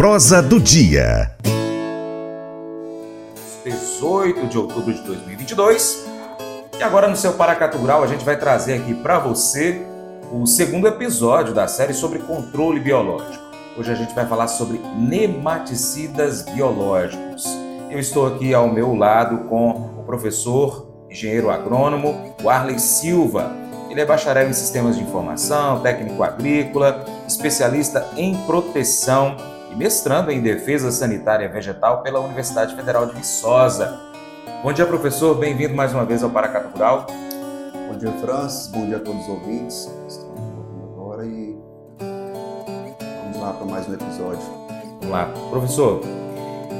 Prosa do dia. 18 de outubro de 2022. E agora no seu Paracatu Rural a gente vai trazer aqui para você o segundo episódio da série sobre controle biológico. Hoje a gente vai falar sobre nematicidas biológicos. Eu estou aqui ao meu lado com o professor engenheiro agrônomo Warley Silva. Ele é bacharel em sistemas de informação, técnico agrícola, especialista em proteção e mestrando em defesa sanitária vegetal pela Universidade Federal de Viçosa. Bom dia, professor. Bem-vindo mais uma vez ao Paracatu Rural. Bom dia, Francis. Bom dia a todos os ouvintes. Estamos ouvindo agora e vamos lá para mais um episódio. Vamos lá. Professor,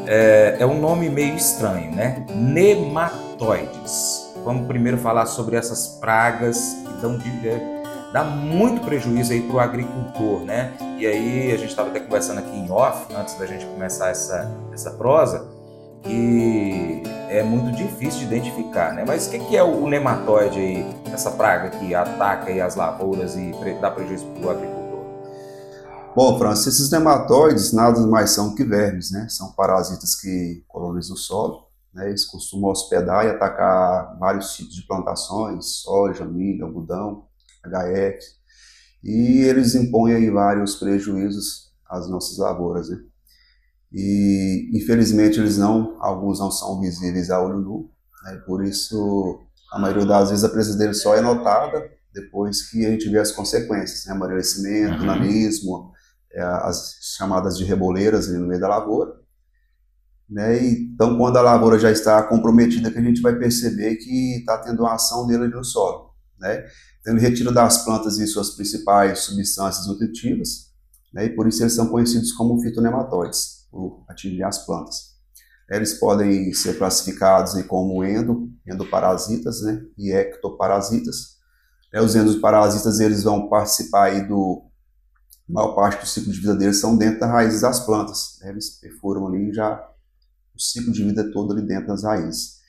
é, é um nome meio estranho, né? Nematóides. Vamos primeiro falar sobre essas pragas que dão, de, dá muito prejuízo aí para o agricultor, né? E aí a gente estava até conversando aqui em off, antes da gente começar essa, essa prosa, que é muito difícil de identificar, né? Mas o que, que é o nematóide aí, essa praga que ataca aí as lavouras e dá prejuízo para o agricultor? Bom, Francis, esses nematóides nada mais são que vermes, né? São parasitas que colonizam o solo, né? Eles costumam hospedar e atacar vários tipos de plantações, soja, milho, algodão, HF, e eles impõem aí vários prejuízos às nossas lavouras, né? E infelizmente eles não, alguns não são visíveis a olho nu, né? por isso a maioria das vezes a presença deles só é notada depois que a gente vê as consequências, né? amadurecimento, uhum. nanismo, é, as chamadas de reboleiras ali no meio da lavoura. Né? Então, quando a lavoura já está comprometida, que a gente vai perceber que está tendo uma ação dele ali no solo. Né? Então, ele retira das plantas e suas principais substâncias nutritivas, né? e por isso eles são conhecidos como fitonematóides, por atingir as plantas. Eles podem ser classificados como endo, endoparasitas né? e ectoparasitas. É, os endoparasitas eles vão participar aí do maior parte do ciclo de vida deles são dentro das raízes das plantas. Né? Eles perfuram ali já o ciclo de vida todo ali dentro das raízes.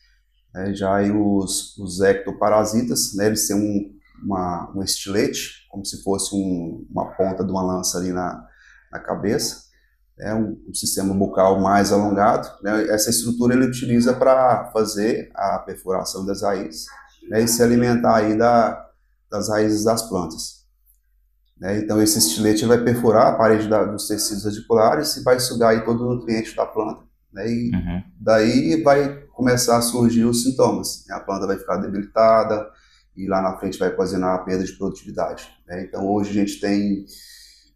É, já aí os, os ectoparasitas, né, eles têm um, uma, um estilete, como se fosse um, uma ponta de uma lança ali na, na cabeça, é um, um sistema bucal mais alongado. Né, essa estrutura ele utiliza para fazer a perfuração das raízes né, e se alimentar aí da, das raízes das plantas. Né, então esse estilete vai perfurar a parede da, dos tecidos radiculares e vai sugar aí todo o nutriente da planta. Né, e uhum. daí vai começar a surgir os sintomas. Né, a planta vai ficar debilitada, e lá na frente vai ocasionar a perda de produtividade. Né? Então hoje a gente tem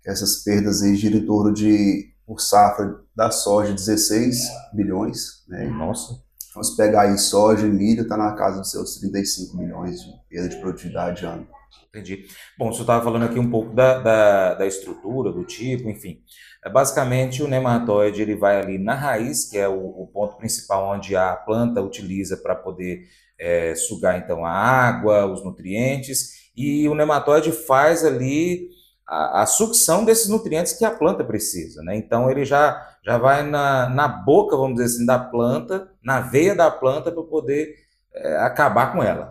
essas perdas aí giram em torno de, por safra da soja, 16 bilhões. Né? Nossa. Vamos pegar aí soja e milho, está na casa dos seus 35 milhões de perda de produtividade ano. Entendi. Bom, você estava falando aqui um pouco da, da, da, estrutura, do tipo, enfim. É, basicamente, o nematóide ele vai ali na raiz, que é o, o ponto principal onde a planta utiliza para poder é, sugar então a água, os nutrientes, e o nematóide faz ali a, a, sucção desses nutrientes que a planta precisa, né? Então ele já, já vai na, na boca, vamos dizer assim, da planta, na veia da planta para poder é, acabar com ela.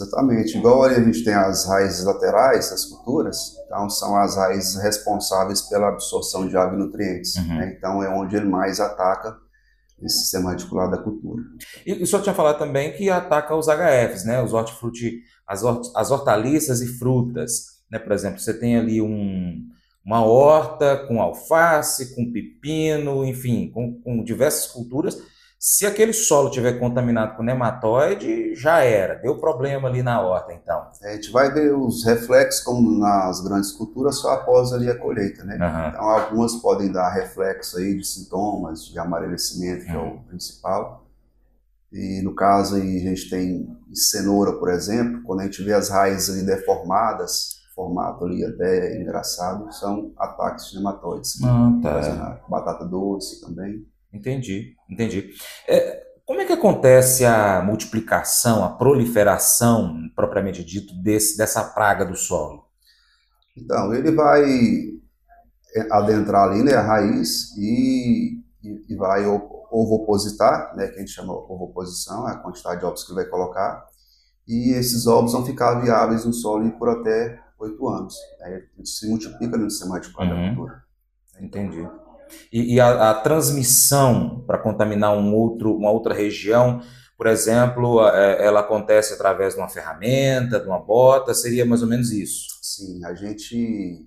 Exatamente. Igual a gente tem as raízes laterais das culturas, então são as raízes responsáveis pela absorção de água e nutrientes. Uhum. Né? Então é onde ele mais ataca esse sistema radicular da cultura. E o senhor tinha falado também que ataca os HFs, né? Os hortifruti, as, hort, as hortaliças e frutas. Né? Por exemplo, você tem ali um, uma horta com alface, com pepino, enfim, com, com diversas culturas se aquele solo tiver contaminado com nematóide, já era, deu problema ali na horta, então. A gente vai ver os reflexos, como nas grandes culturas, só após ali a colheita, né? Uhum. Então, algumas podem dar reflexo aí de sintomas, de amarelecimento, uhum. que é o uhum. principal. E no caso aí, a gente tem cenoura, por exemplo, quando a gente vê as raízes ali deformadas, formato ali até engraçado, são ataques de nematóides. Ah, tá. Batata doce também. Entendi, entendi. É, como é que acontece a multiplicação, a proliferação, propriamente dito, desse, dessa praga do solo? Então, ele vai é, adentrar ali, né, a raiz, e, e, e vai ovopositar, né, que a gente chama ovoposição, é a quantidade de ovos que ele vai colocar, e esses ovos vão ficar viáveis no solo por até oito anos. Aí ele se multiplica no sistema radicular uhum. cultura. Entendi. E, e a, a, transmissão para contaminar um outro, uma outra região, por exemplo, é, ela acontece através de uma ferramenta, de uma bota, seria mais ou menos isso? Sim, a gente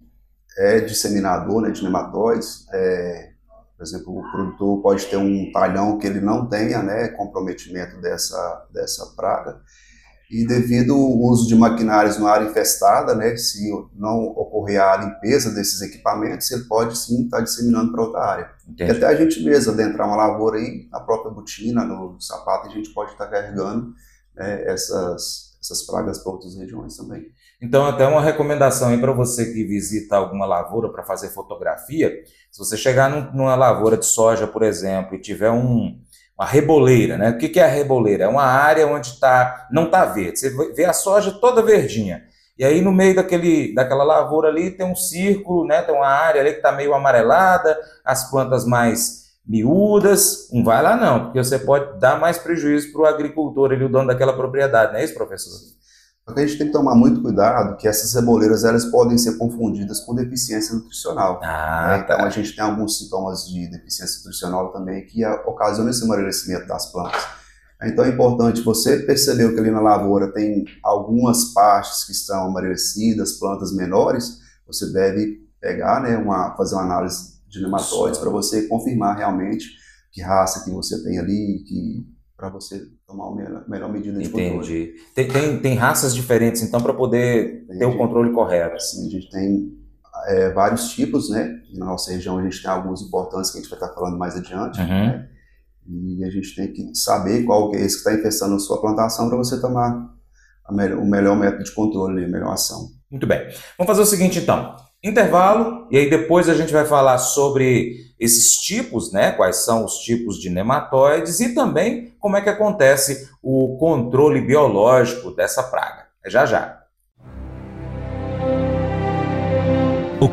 é disseminador né, de nematóides. É, por exemplo, o produtor pode ter um talhão que ele não tenha né, comprometimento dessa, dessa praga e devido ao uso de maquinários numa área infestada, né, se não ocorrer a limpeza desses equipamentos, ele pode sim estar disseminando para outra área. Entendi. E até a gente mesmo adentrar uma lavoura aí, na própria botina, no sapato, a gente pode estar carregando né, essas, essas pragas para outras regiões também. Então, até uma recomendação aí para você que visita alguma lavoura para fazer fotografia, se você chegar numa lavoura de soja, por exemplo, e tiver um, uma reboleira, né? O que é a reboleira? É uma área onde tá, não está verde. Você vê a soja toda verdinha. E aí no meio daquele, daquela lavoura ali tem um círculo, né? Tem uma área ali que está meio amarelada, as plantas mais miúdas. Não vai lá não, porque você pode dar mais prejuízo para o agricultor, ele, o dono daquela propriedade, não é isso, professor? Só que a gente tem que tomar muito cuidado que essas reboleiras elas podem ser confundidas com deficiência nutricional. Ah, né? Então tá. a gente tem alguns sintomas de deficiência nutricional também que ocasionam esse amarelecimento das plantas. Então é importante você perceber que ali na lavoura tem algumas partes que estão amarelecidas, plantas menores, você deve pegar, né, uma, fazer uma análise de nematóides para você confirmar realmente que raça que você tem ali, que para você tomar a melhor medida de Entendi. controle. Tem, tem, tem raças diferentes, então, para poder Entendi. ter o controle correto. Sim, a gente tem é, vários tipos, né? E na nossa região a gente tem alguns importantes que a gente vai estar falando mais adiante. Uhum. Né? E a gente tem que saber qual que é esse que está infestando a sua plantação para você tomar melhor, o melhor método de controle, a melhor ação. Muito bem. Vamos fazer o seguinte, então. Intervalo, e aí depois a gente vai falar sobre esses tipos, né? Quais são os tipos de nematóides e também como é que acontece o controle biológico dessa praga. É já já.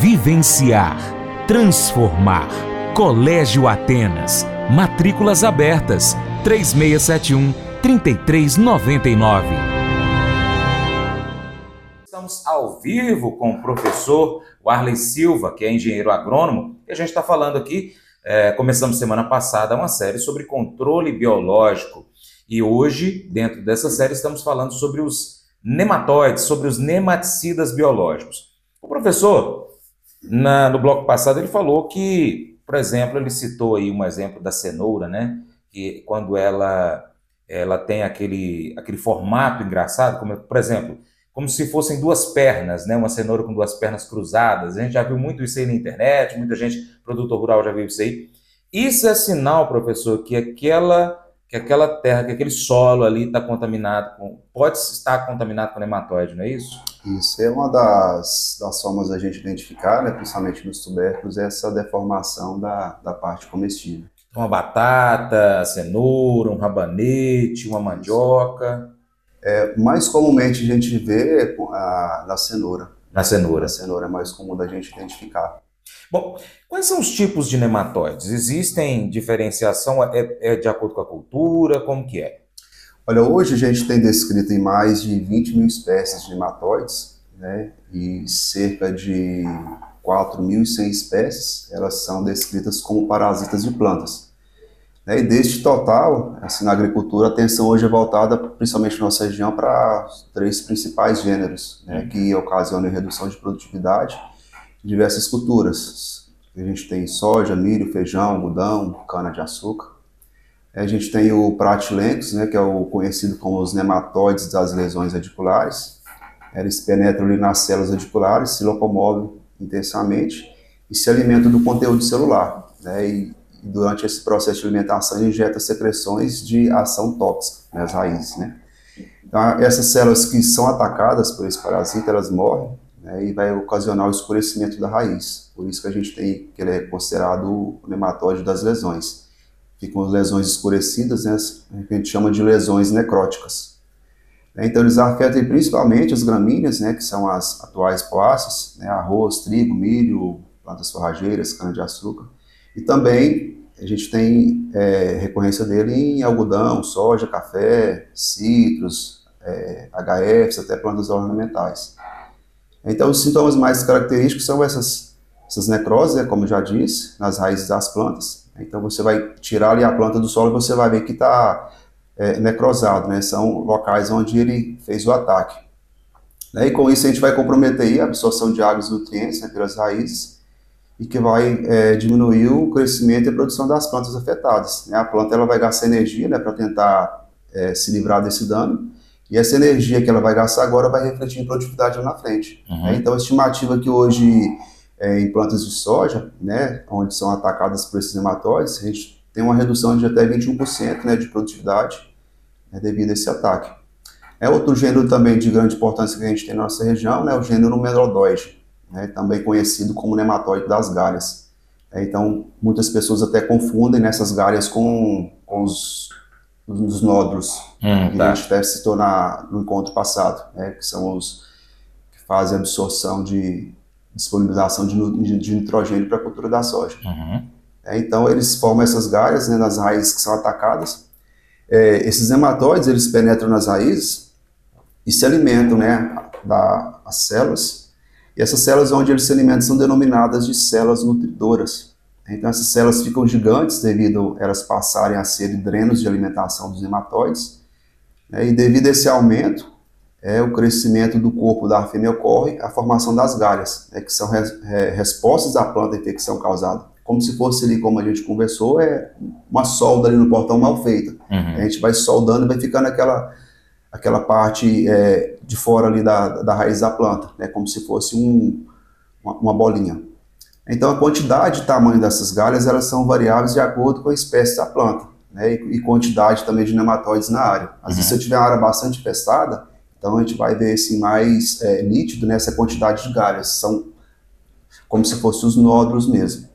vivenciar, transformar. Colégio Atenas. Matrículas abertas. 3671 3399. Estamos ao vivo com o professor Warley Silva, que é engenheiro agrônomo, e a gente está falando aqui, é, começamos semana passada uma série sobre controle biológico. E hoje, dentro dessa série, estamos falando sobre os nematóides, sobre os nematicidas biológicos. O professor na, no bloco passado ele falou que, por exemplo, ele citou aí um exemplo da cenoura, né? Que quando ela ela tem aquele, aquele formato engraçado, como por exemplo, como se fossem duas pernas, né? Uma cenoura com duas pernas cruzadas. A gente já viu muito isso aí na internet, muita gente, produtor rural já viu isso aí. Isso é sinal, professor, que aquela que aquela terra, que aquele solo ali está contaminado com, pode estar contaminado com nematóide, não é isso? Isso é uma das, das formas da gente identificar, né, principalmente nos tubérculos, essa deformação da, da parte comestível. Uma batata, cenoura, um rabanete, uma mandioca. É, mais comumente a gente vê a, na cenoura. Na cenoura. A cenoura é mais comum da gente identificar. Bom, quais são os tipos de nematóides? Existem diferenciação é, é de acordo com a cultura? Como que é? Olha, hoje a gente tem descrito em mais de 20 mil espécies de nematóides, né? E cerca de 4.100 espécies, elas são descritas como parasitas de plantas. Né? E deste total, assim, na agricultura, a atenção hoje é voltada, principalmente na nossa região, para três principais gêneros, né? que ocasionam redução de produtividade, diversas culturas. A gente tem soja, milho, feijão, algodão, cana-de-açúcar. A gente tem o Pratylenchus, né, que é o conhecido como os nematóides das lesões radiculares. Eles penetram ali nas células radiculares, se locomovem intensamente e se alimentam do conteúdo celular. Né, e, durante esse processo de alimentação, injeta secreções de ação tóxica nas raízes. Né. Então, essas células que são atacadas por esse parasita, elas morrem né, e vai ocasionar o escurecimento da raiz. Por isso que a gente tem que ele é considerado o nematóide das lesões. Ficam lesões escurecidas, né, que a gente chama de lesões necróticas. Então eles afetam principalmente as gramíneas, né, que são as atuais poáceas, né, arroz, trigo, milho, plantas forrageiras, cana-de-açúcar. E também a gente tem é, recorrência dele em algodão, soja, café, citros, é, HFs, até plantas ornamentais. Então, os sintomas mais característicos são essas, essas necroses, né, como já disse, nas raízes das plantas. Então, você vai tirar ali a planta do solo e você vai ver que está é, necrosado, né? São locais onde ele fez o ataque. Né? E com isso a gente vai comprometer a absorção de águas e nutrientes né, pelas raízes e que vai é, diminuir o crescimento e a produção das plantas afetadas. Né? A planta ela vai gastar energia né, para tentar é, se livrar desse dano e essa energia que ela vai gastar agora vai refletir em produtividade lá na frente. Uhum. Né? Então, a estimativa que hoje é, em plantas de soja, né, onde são atacadas por esses nematóides, a gente tem uma redução de até 21% né, de produtividade né, devido a esse ataque. É outro gênero também de grande importância que a gente tem na nossa região, né, o gênero Melodóide, né, também conhecido como nematóide das galhas. É, então, muitas pessoas até confundem nessas galhas com, com os nos nódulos hum, que tá. a gente até citou na, no encontro passado, né, que são os que fazem a absorção de disponibilização de, de nitrogênio para a cultura da soja. Uhum. É, então eles formam essas galhas né, nas raízes que são atacadas. É, esses nematóides eles penetram nas raízes e se alimentam né, das células. E essas células onde eles se alimentam são denominadas de células nutridoras. Então essas células ficam gigantes devido a elas passarem a ser drenos de alimentação dos nematóides. Né, e devido a esse aumento, é, o crescimento do corpo da fêmea ocorre a formação das galhas, né, que são res, é, respostas à planta à infecção causada. Como se fosse ali, como a gente conversou, é uma solda ali no portão mal feita. Uhum. A gente vai soldando e vai ficando aquela, aquela parte é, de fora ali da, da raiz da planta, né, como se fosse um, uma, uma bolinha. Então a quantidade e tamanho dessas galhas elas são variáveis de acordo com a espécie da planta, né, e, e quantidade também de nematóides na área. Às vezes se eu tiver uma área bastante infestada, então a gente vai ver assim mais é, nítido nessa né, quantidade de galhas, são como se fossem os nódulos mesmo.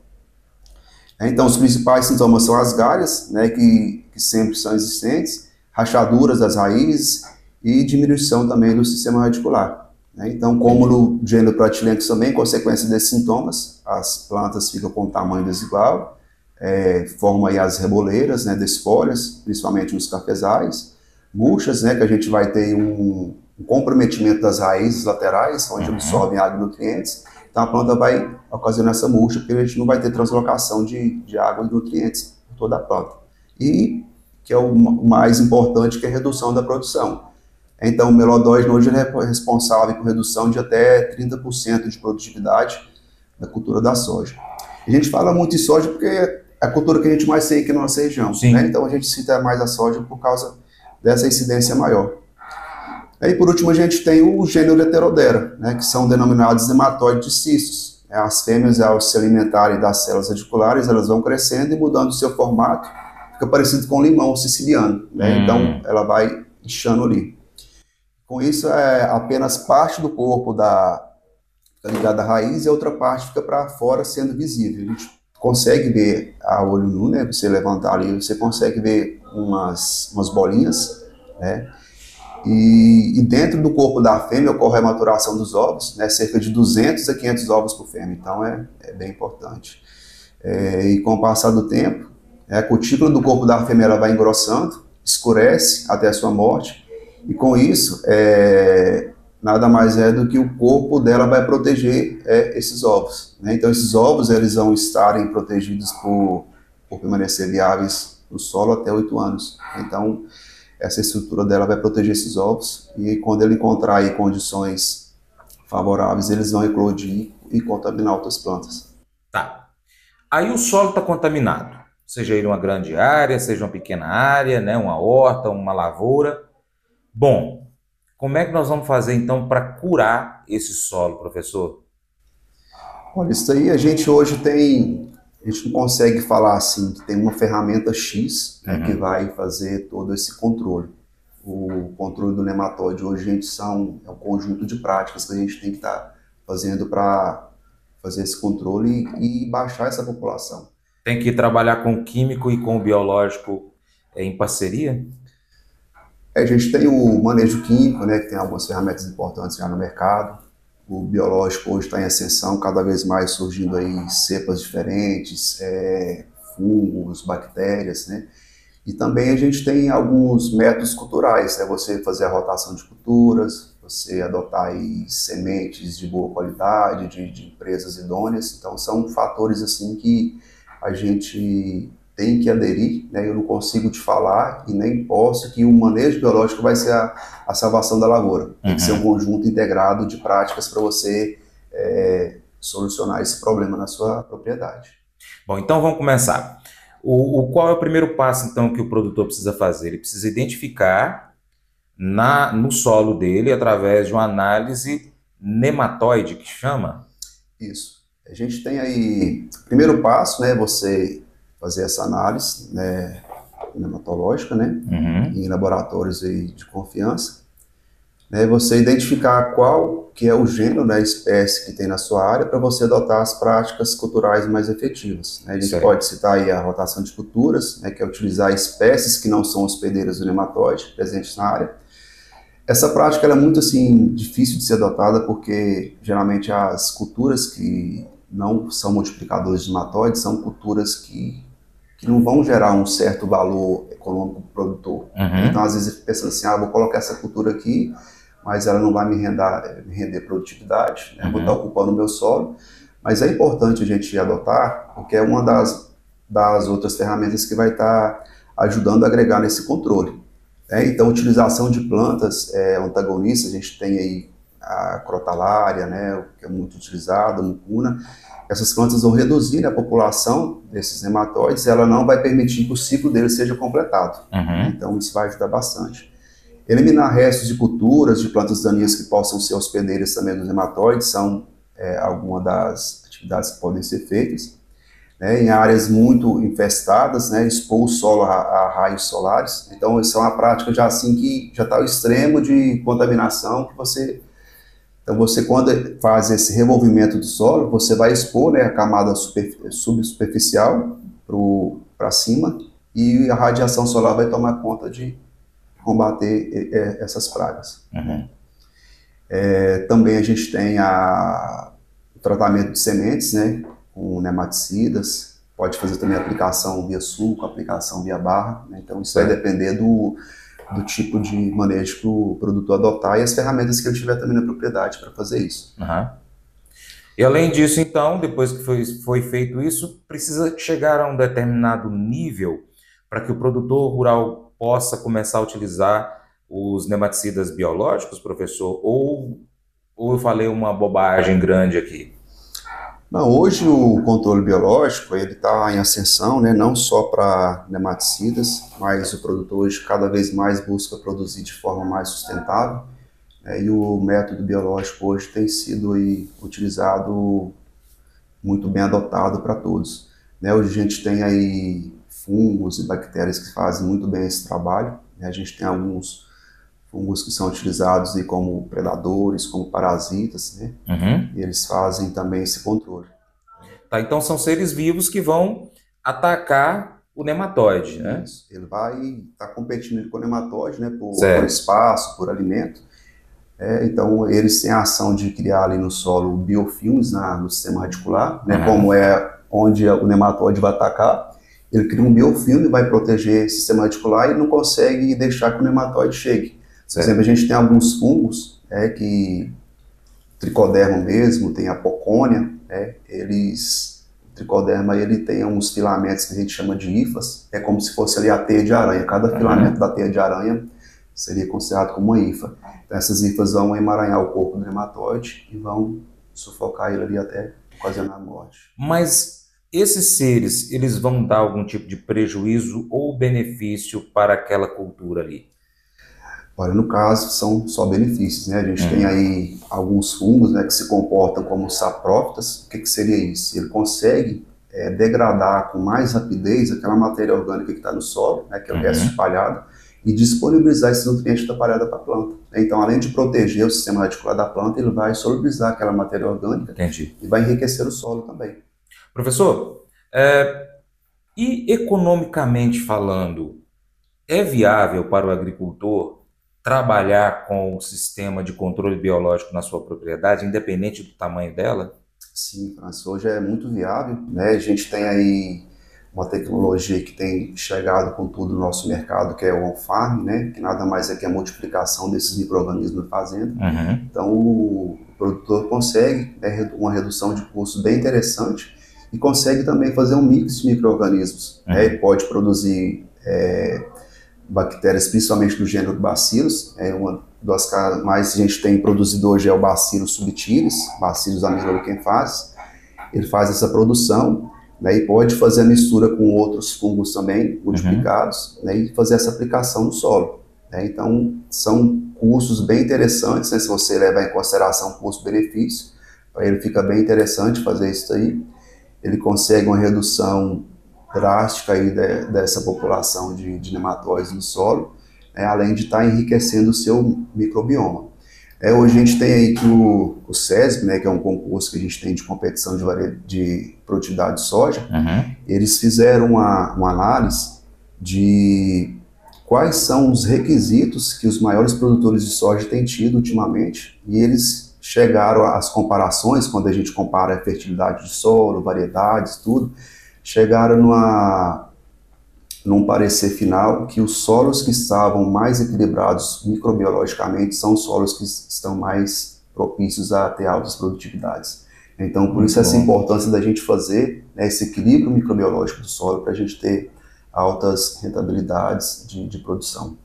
Então os principais sintomas são as galhas, né, que, que sempre são existentes, rachaduras das raízes e diminuição também do sistema radicular. Né? Então, como no gênero Pratilento também, consequência desses sintomas, as plantas ficam com tamanho desigual, é, formam aí as reboleiras, né, desfolhas, principalmente nos cafezais, murchas, né, que a gente vai ter um, um comprometimento das raízes laterais, onde uhum. absorvem água e nutrientes, então a planta vai ocasionar essa murcha, porque a gente não vai ter translocação de, de água e nutrientes por toda a planta. E, que é o mais importante, que é a redução da produção. Então, o melodóide hoje é responsável por redução de até 30% de produtividade da cultura da soja. A gente fala muito em soja porque é a cultura que a gente mais tem aqui na nossa região. Né? Então, a gente cita mais a soja por causa dessa incidência maior. E por último, a gente tem o gênero heterodera, né, que são denominados hematóides de cistos. É, as fêmeas, ao se alimentarem das células radiculares, elas vão crescendo e mudando o seu formato, fica parecido com o limão siciliano. Né? Hum. Então, ela vai inchando ali. Com isso, é apenas parte do corpo da fica ligada à raiz e a outra parte fica para fora sendo visível. A gente consegue ver a olho nu, né? Você levantar ali, você consegue ver umas, umas bolinhas, né? E, e, dentro do corpo da fêmea ocorre a maturação dos ovos, né? Cerca de 200 a 500 ovos por fêmea, então é, é bem importante. É, e com o passar do tempo, a cutícula do corpo da fêmea vai engrossando, escurece até a sua morte, e com isso, é, nada mais é do que o corpo dela vai proteger é, esses ovos. Né? Então, esses ovos eles vão estarem protegidos por, por permanecer viáveis no solo até oito anos. Então, essa estrutura dela vai proteger esses ovos e quando ele encontrar aí condições favoráveis, eles vão eclodir e contaminar outras plantas. Tá. Aí o solo está contaminado, seja ele uma grande área, seja uma pequena área, né, uma horta, uma lavoura. Bom, como é que nós vamos fazer então para curar esse solo, professor? Olha, isso aí a gente hoje tem, a gente não consegue falar assim que tem uma ferramenta X né, uhum. que vai fazer todo esse controle. O controle do nematóide hoje, gente, são é um conjunto de práticas que a gente tem que estar tá fazendo para fazer esse controle e, e, baixar essa população. Tem que trabalhar com o químico e com o biológico é, em parceria? É, a gente tem o manejo químico, né, que tem algumas ferramentas importantes já no mercado. O biológico hoje está em ascensão, cada vez mais surgindo aí cepas diferentes, é, fungos, bactérias, né? E também a gente tem alguns métodos culturais, é né? você fazer a rotação de culturas, você adotar aí sementes de boa qualidade, de, de empresas idôneas. Então são fatores assim que a gente tem que aderir, né? eu não consigo te falar e nem posso que o manejo biológico vai ser a, a salvação da lavoura. Tem que ser um uhum. conjunto integrado de práticas para você é, solucionar esse problema na sua propriedade. Bom, então vamos começar. O, o, qual é o primeiro passo, então, que o produtor precisa fazer? Ele precisa identificar na, no solo dele, através de uma análise nematóide, que chama? Isso. A gente tem aí, primeiro passo, né, você fazer essa análise né, nematológica, né, uhum. em laboratórios aí de confiança né, você identificar qual que é o gênero da né, espécie que tem na sua área para você adotar as práticas culturais mais efetivas. Né? A gente certo. pode citar aí a rotação de culturas, né, que é utilizar espécies que não são hospedeiras do nematóide presentes na área. Essa prática é muito assim difícil de ser adotada porque geralmente as culturas que não são multiplicadores de nematóides são culturas que, que não vão gerar um certo valor econômico para o produtor. Uhum. Então, às vezes, pensa assim, ah, vou colocar essa cultura aqui mas ela não vai me render, me render produtividade, né? uhum. vou estar ocupando o meu solo. Mas é importante a gente adotar, porque é uma das, das outras ferramentas que vai estar ajudando a agregar nesse controle. Né? Então, utilização de plantas é, antagonistas, a gente tem aí a crotalária, né, que é muito utilizada, a mucuna. Essas plantas vão reduzir a população desses nematóides, ela não vai permitir que o ciclo deles seja completado. Uhum. Então, isso vai ajudar bastante. Eliminar restos de culturas, de plantas daninhas que possam ser hospedeiras também dos nematóides, são é, algumas das atividades que podem ser feitas. Né, em áreas muito infestadas, né, expor o solo a, a, raios solares. Então, isso é uma prática já assim que já está ao extremo de contaminação que você... Então, você quando faz esse revolvimento do solo, você vai expor né, a camada super, subsuperficial para cima e a radiação solar vai tomar conta de combater é, essas pragas. Uhum. É, também a gente tem a, o tratamento de sementes, né, com nematicidas, pode fazer também aplicação via suco, aplicação via barra, né, então isso vai depender do, do tipo de manejo que o produtor adotar e as ferramentas que ele tiver também na propriedade para fazer isso. Uhum. E além disso, então, depois que foi, foi feito isso, precisa chegar a um determinado nível para que o produtor rural possa começar a utilizar os nematicidas biológicos, professor? Ou, ou eu falei uma bobagem grande aqui? Não, hoje o controle biológico ele está em ascensão, né, não só para nematicidas, mas o produtor hoje cada vez mais busca produzir de forma mais sustentável. Né, e o método biológico hoje tem sido aí, utilizado muito bem adotado para todos. Né, hoje a gente tem aí fungos e bactérias que fazem muito bem esse trabalho. Né? A gente tem alguns fungos que são utilizados aí como predadores, como parasitas, né? Uhum. E eles fazem também esse controle. Tá, então são seres vivos que vão atacar o nematóide, né? Isso. Ele vai estar tá competindo com o nematóide, né? Por, por espaço, por alimento. É, então eles têm a ação de criar ali no solo biofilmes na, no sistema radicular, né? Uhum. Como é onde o nematóide vai atacar ele cria um biofilme, vai proteger o sistema reticular e não consegue deixar que o nematóide chegue. Por exemplo, a gente tem alguns fungos é, que tricoderma mesmo, tem a pocônia, é, eles o tricoderma ele tem uns filamentos que a gente chama de hifas, é como se fosse ali a teia de aranha. Cada uhum. filamento da teia de aranha seria considerado como uma hifa. Então essas hifas vão emaranhar o corpo do nematóide e vão sufocar ele ali até ocasionar a morte. Mas esses seres, eles vão dar algum tipo de prejuízo ou benefício para aquela cultura ali? Olha, no caso, são só benefícios, né? A gente uhum. tem aí alguns fungos né, que se comportam como saprófitas. O que, que seria isso? Ele consegue é, degradar com mais rapidez aquela matéria orgânica que está no solo, né, que é o uhum. resto espalhado. e disponibilizar esse nutriente da palhada para a planta. Então, além de proteger o sistema radicular da planta, ele vai solubilizar aquela matéria orgânica Entendi. e vai enriquecer o solo também. Professor, é, e economicamente falando, é viável para o agricultor trabalhar com o sistema de controle biológico na sua propriedade, independente do tamanho dela? Sim, Francis, hoje é muito viável. Né? A gente tem aí uma tecnologia que tem chegado com tudo no nosso mercado, que é o on-farm, né? que nada mais é que a multiplicação desses micro-organismos na fazenda. Uhum. Então, o produtor consegue né, uma redução de custo bem interessante e consegue também fazer um mix de micro-organismos. Né? Ele pode produzir é, bactérias, principalmente do gênero Bacillus. É uma das que mais a gente tem produzido hoje é o Bacillus subtilis, Bacillus ameloquenfaces. Ele faz essa produção né, e pode fazer a mistura com outros fungos também, multiplicados, uhum. né, e fazer essa aplicação no solo. Né, então, são custos bem interessantes, né, se você levar em consideração custo-benefício, para ele fica bem interessante fazer isso aí. Ele consegue uma redução drástica aí de, dessa população de, de nematóides no solo, né, além de estar tá enriquecendo o seu microbioma. É, hoje a gente tem aí que o, o SESB, né, que é um concurso que a gente tem de competição de, de produtividade de soja, uhum. eles fizeram uma, uma análise de quais são os requisitos que os maiores produtores de soja têm tido ultimamente, e eles chegaram às comparações, quando a gente compara a fertilidade de solo, variedades, tudo, chegaram numa, num parecer final que os solos que estavam mais equilibrados microbiologicamente são os solos que estão mais propícios a ter altas produtividades. Então, por Muito isso, bom. essa importância da gente fazer né, esse equilíbrio microbiológico do solo para a gente ter altas rentabilidades de, de, produção.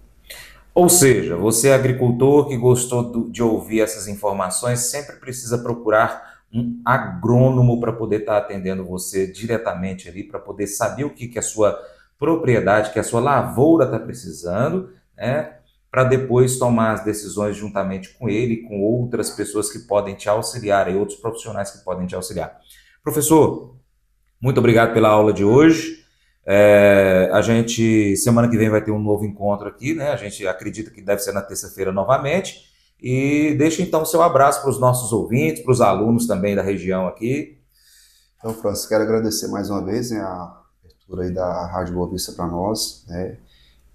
Ou seja, você é agricultor que gostou do, de ouvir essas informações, sempre precisa procurar um agrônomo para poder estar tá atendendo você diretamente ali, para poder saber o que, que a sua propriedade que a sua lavoura está precisando, né? Para depois tomar as decisões juntamente com ele com outras pessoas que podem te auxiliar e outros profissionais que podem te auxiliar. Professor, muito obrigado pela aula de hoje. É, a gente, semana que vem, vai ter um novo encontro aqui, né? A gente acredita que deve ser na terça-feira novamente. E deixa então o seu abraço para os nossos ouvintes, para os alunos também da região aqui. Então, Francisco, quero agradecer mais uma vez né, a abertura aí da Rádio Boa Vista para nós. Né?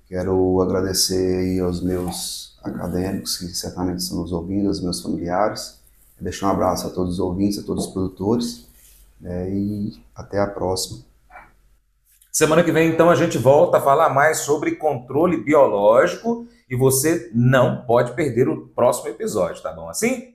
Quero agradecer aí aos meus acadêmicos que certamente estão nos ouvindo, aos meus familiares. Deixar um abraço a todos os ouvintes, a todos os produtores né? e até a próxima. Semana que vem, então, a gente volta a falar mais sobre controle biológico e você não pode perder o próximo episódio, tá bom assim?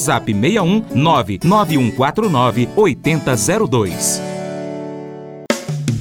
WhatsApp 61 99149 8002.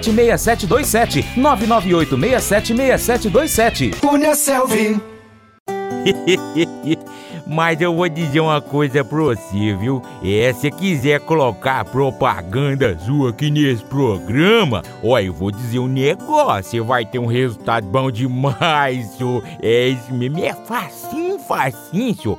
998676727. 998676727. Cunha Selvi. Mas eu vou dizer uma coisa pra você, viu? É, se quiser colocar propaganda sua aqui nesse programa, ó, eu vou dizer um negócio, você vai ter um resultado bom demais, senhor. É isso mesmo, é facinho, facinho, senhor.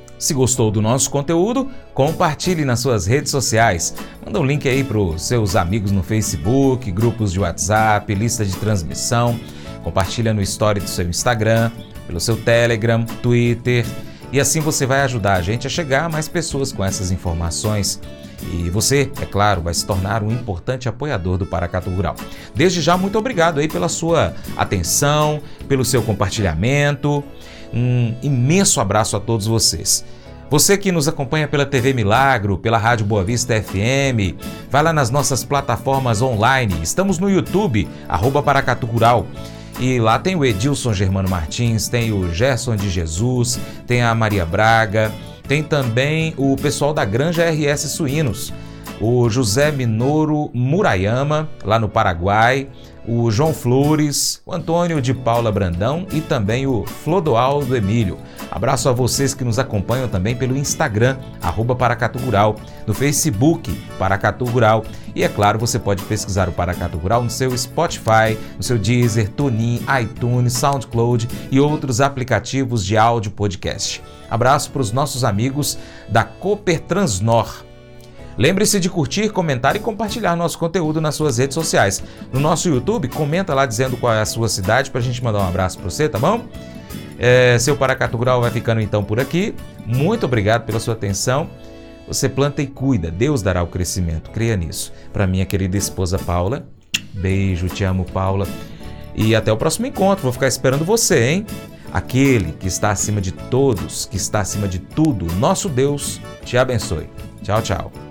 Se gostou do nosso conteúdo, compartilhe nas suas redes sociais. Manda um link aí para os seus amigos no Facebook, grupos de WhatsApp, lista de transmissão. Compartilha no story do seu Instagram, pelo seu Telegram, Twitter. E assim você vai ajudar a gente a chegar a mais pessoas com essas informações. E você, é claro, vai se tornar um importante apoiador do Paracato Rural. Desde já, muito obrigado aí pela sua atenção, pelo seu compartilhamento. Um imenso abraço a todos vocês. Você que nos acompanha pela TV Milagro, pela Rádio Boa Vista FM, vai lá nas nossas plataformas online. Estamos no YouTube, arroba Paracatu Rural. E lá tem o Edilson Germano Martins, tem o Gerson de Jesus, tem a Maria Braga, tem também o pessoal da Granja RS Suínos, o José Minoro Murayama, lá no Paraguai, o João Flores, o Antônio de Paula Brandão e também o Flodoaldo Emílio. Abraço a vocês que nos acompanham também pelo Instagram, arroba Paracatu Rural, no Facebook, Paracatu Rural. E é claro, você pode pesquisar o Paracatu Rural no seu Spotify, no seu Deezer, TuneIn, iTunes, SoundCloud e outros aplicativos de áudio podcast. Abraço para os nossos amigos da Cooper Transnor. Lembre-se de curtir, comentar e compartilhar nosso conteúdo nas suas redes sociais. No nosso YouTube, comenta lá dizendo qual é a sua cidade para a gente mandar um abraço para você, tá bom? É, seu Paracatu Rural vai ficando então por aqui. Muito obrigado pela sua atenção. Você planta e cuida, Deus dará o crescimento, creia nisso. Para minha querida esposa Paula, beijo, te amo, Paula. E até o próximo encontro, vou ficar esperando você, hein? Aquele que está acima de todos, que está acima de tudo, nosso Deus, te abençoe. Tchau, tchau.